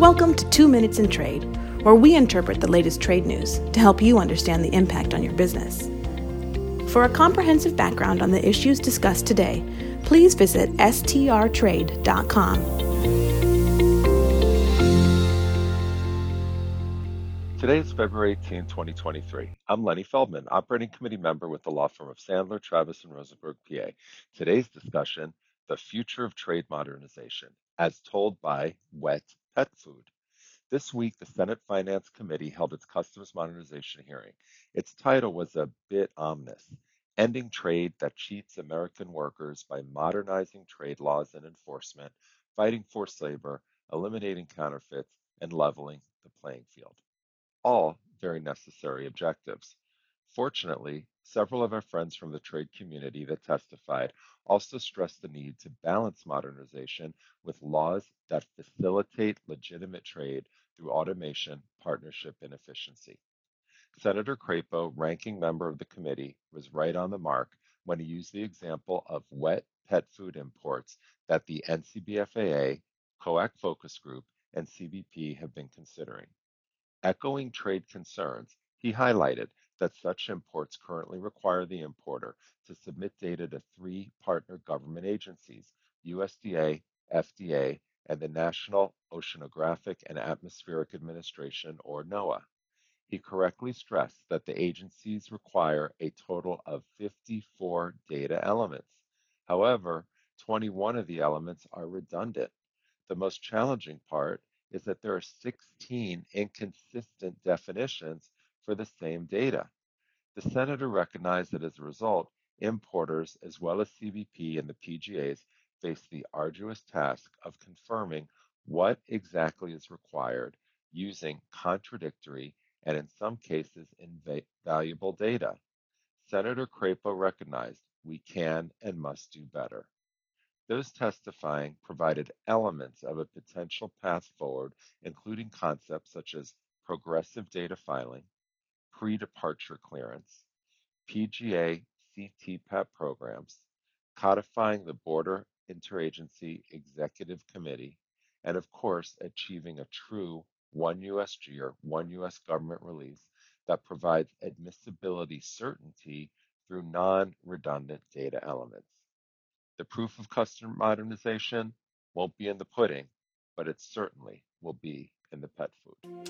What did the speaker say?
Welcome to Two Minutes in Trade, where we interpret the latest trade news to help you understand the impact on your business. For a comprehensive background on the issues discussed today, please visit strtrade.com. Today is February 18, 2023. I'm Lenny Feldman, operating committee member with the law firm of Sandler, Travis, and Rosenberg, PA. Today's discussion, the future of trade modernization, as told by Wet Pet Food. This week, the Senate Finance Committee held its customs modernization hearing. Its title was a bit ominous Ending Trade That Cheats American Workers by Modernizing Trade Laws and Enforcement, Fighting Forced Labor, Eliminating Counterfeits, and Leveling the Playing Field. All very necessary objectives. Fortunately, several of our friends from the trade community that testified also stressed the need to balance modernization with laws that facilitate legitimate trade through automation, partnership, and efficiency. Senator Crapo, ranking member of the committee, was right on the mark when he used the example of wet pet food imports that the NCBFAA, COAC Focus Group, and CBP have been considering. Echoing trade concerns, he highlighted that such imports currently require the importer to submit data to three partner government agencies, USDA, FDA, and the National Oceanographic and Atmospheric Administration, or NOAA. He correctly stressed that the agencies require a total of 54 data elements. However, 21 of the elements are redundant. The most challenging part is that there are 16 inconsistent definitions for the same data. The senator recognized that as a result, importers as well as CBP and the PGAs face the arduous task of confirming what exactly is required using contradictory and in some cases invaluable data. Senator Crapo recognized we can and must do better. Those testifying provided elements of a potential path forward, including concepts such as progressive data filing, pre-departure clearance, PGA CTPAT programs, codifying the Border Interagency Executive Committee, and of course, achieving a true one USG or one US government release that provides admissibility certainty through non-redundant data elements. The proof of customer modernization won't be in the pudding, but it certainly will be in the pet food.